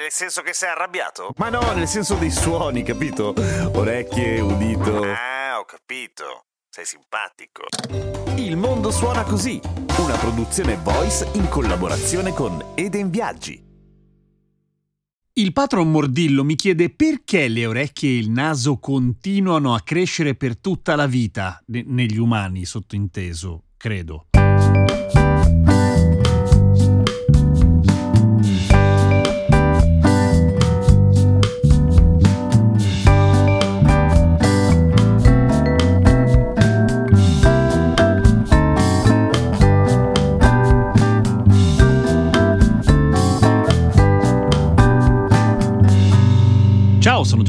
Nel senso che sei arrabbiato? Ma no, nel senso dei suoni, capito? Orecchie, udito. Ah, ho capito. Sei simpatico. Il mondo suona così, una produzione voice in collaborazione con Eden Viaggi. Il patron Mordillo mi chiede perché le orecchie e il naso continuano a crescere per tutta la vita, ne- negli umani sottointeso, credo.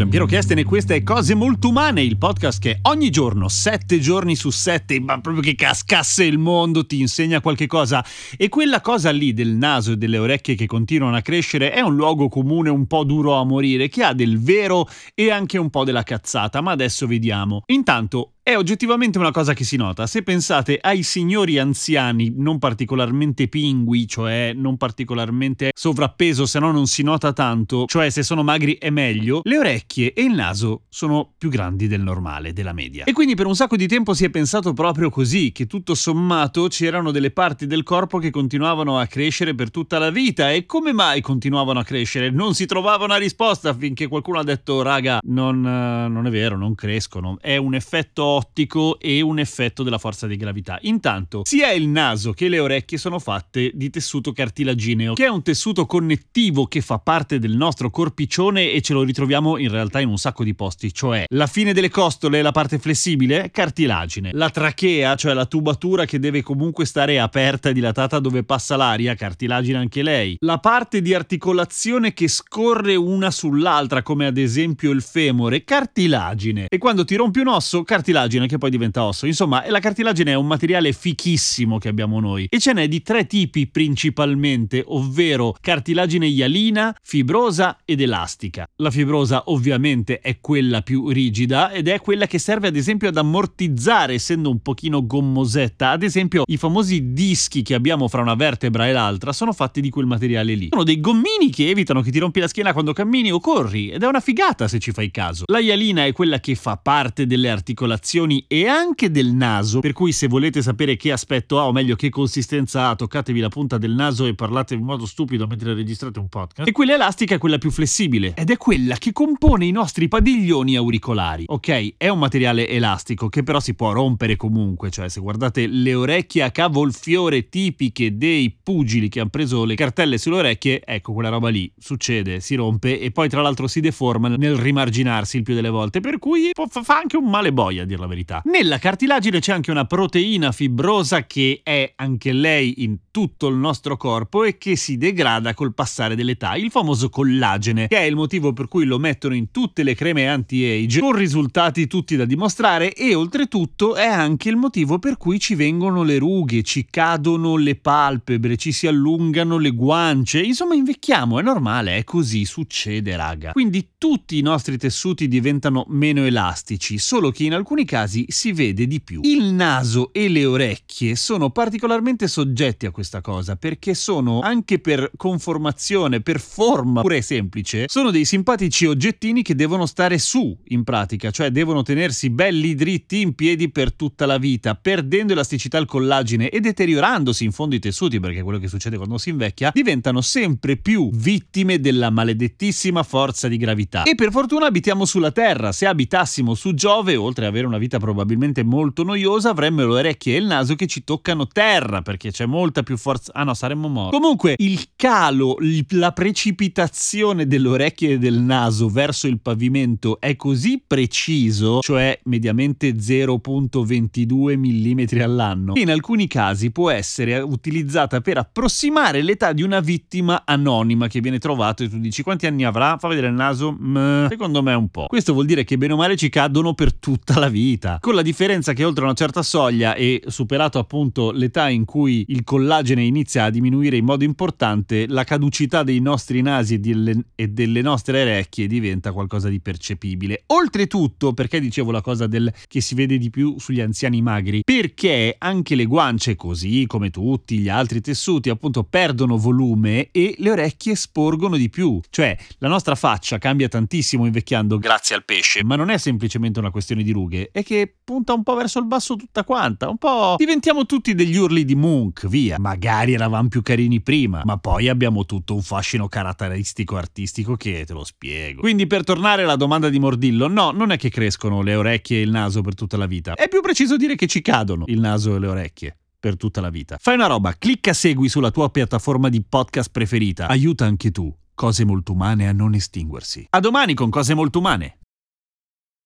Giampiero Kesten e questa è Cose Molto Umane, il podcast che ogni giorno, sette giorni su sette, ma proprio che cascasse il mondo, ti insegna qualche cosa. E quella cosa lì del naso e delle orecchie che continuano a crescere è un luogo comune un po' duro a morire, che ha del vero e anche un po' della cazzata, ma adesso vediamo. Intanto, è oggettivamente una cosa che si nota. Se pensate ai signori anziani non particolarmente pingui, cioè non particolarmente sovrappeso, se no non si nota tanto, cioè se sono magri è meglio, le orecchie e il naso sono più grandi del normale, della media. E quindi per un sacco di tempo si è pensato proprio così, che tutto sommato c'erano delle parti del corpo che continuavano a crescere per tutta la vita. E come mai continuavano a crescere? Non si trovava una risposta finché qualcuno ha detto, raga, non, non è vero, non crescono. È un effetto ottico e un effetto della forza di gravità. Intanto, sia il naso che le orecchie sono fatte di tessuto cartilagineo, che è un tessuto connettivo che fa parte del nostro corpiccione e ce lo ritroviamo in realtà in un sacco di posti, cioè la fine delle costole, la parte flessibile, cartilagine. La trachea, cioè la tubatura che deve comunque stare aperta e dilatata dove passa l'aria, cartilagine anche lei. La parte di articolazione che scorre una sull'altra, come ad esempio il femore, cartilagine. E quando ti rompi un osso, cartilagine che poi diventa osso. Insomma, la cartilagine è un materiale fichissimo che abbiamo noi e ce n'è di tre tipi principalmente, ovvero cartilagine ialina, fibrosa ed elastica. La fibrosa ovviamente è quella più rigida ed è quella che serve ad esempio ad ammortizzare essendo un pochino gommosetta. Ad esempio i famosi dischi che abbiamo fra una vertebra e l'altra sono fatti di quel materiale lì. Sono dei gommini che evitano che ti rompi la schiena quando cammini o corri ed è una figata se ci fai caso. La ialina è quella che fa parte delle articolazioni e anche del naso, per cui se volete sapere che aspetto ha o meglio che consistenza ha, toccatevi la punta del naso e parlate in modo stupido mentre registrate un podcast. E quella elastica è quella più flessibile ed è quella che compone i nostri padiglioni auricolari. Ok, è un materiale elastico che però si può rompere comunque, cioè se guardate le orecchie a cavolfiore tipiche dei pugili che hanno preso le cartelle sulle orecchie, ecco quella roba lì succede, si rompe e poi tra l'altro si deforma nel rimarginarsi il più delle volte, per cui fa anche un male boia a dir la verità. Nella cartilagine c'è anche una proteina fibrosa che è anche lei in tutto il nostro corpo e che si degrada col passare dell'età, il famoso collagene, che è il motivo per cui lo mettono in tutte le creme anti-age, con risultati tutti da dimostrare e oltretutto è anche il motivo per cui ci vengono le rughe, ci cadono le palpebre, ci si allungano le guance, insomma invecchiamo, è normale, è così, succede raga. Quindi tutti i nostri tessuti diventano meno elastici, solo che in alcuni casi si vede di più. Il naso e le orecchie sono particolarmente soggetti a questa cosa perché sono anche per conformazione, per forma pure semplice, sono dei simpatici oggettini che devono stare su in pratica, cioè devono tenersi belli dritti in piedi per tutta la vita, perdendo elasticità al collagine e deteriorandosi in fondo i tessuti, perché è quello che succede quando si invecchia, diventano sempre più vittime della maledettissima forza di gravità. E per fortuna abitiamo sulla Terra, se abitassimo su Giove, oltre ad avere una vita probabilmente molto noiosa, avremmo le orecchie e il naso che ci toccano terra perché c'è molta più forza. Ah no, saremmo morti. Comunque, il calo, la precipitazione delle orecchie e del naso verso il pavimento è così preciso, cioè mediamente 0.22 mm all'anno, che in alcuni casi può essere utilizzata per approssimare l'età di una vittima anonima che viene trovata e tu dici quanti anni avrà? Fa vedere il naso? Mm, secondo me un po'. Questo vuol dire che bene o male ci cadono per tutta la vita, con la differenza che oltre una certa soglia e superato appunto l'età in cui il collagene inizia a diminuire in modo importante, la caducità dei nostri nasi e delle, e delle nostre orecchie diventa qualcosa di percepibile. Oltretutto, perché dicevo la cosa del che si vede di più sugli anziani magri? Perché anche le guance, così come tutti gli altri tessuti, appunto perdono volume e le orecchie sporgono di più. Cioè, la nostra faccia cambia tantissimo invecchiando grazie al pesce, ma non è semplicemente una questione di rughe, è che punta un po' verso il basso tutta quanta, un po' diventiamo tutti degli urli di Munch, via. Magari eravamo più carini prima, ma poi abbiamo tutto un fascino caratteristico artistico che te lo spiego. Quindi per tornare alla domanda di Mordillo, no, non è che crescono le orecchie e il naso per tutta la vita. È più preciso dire che ci cadono il naso e le orecchie per tutta la vita. Fai una roba, clicca segui sulla tua piattaforma di podcast preferita. Aiuta anche tu cose molto umane a non estinguersi. A domani con cose molto umane.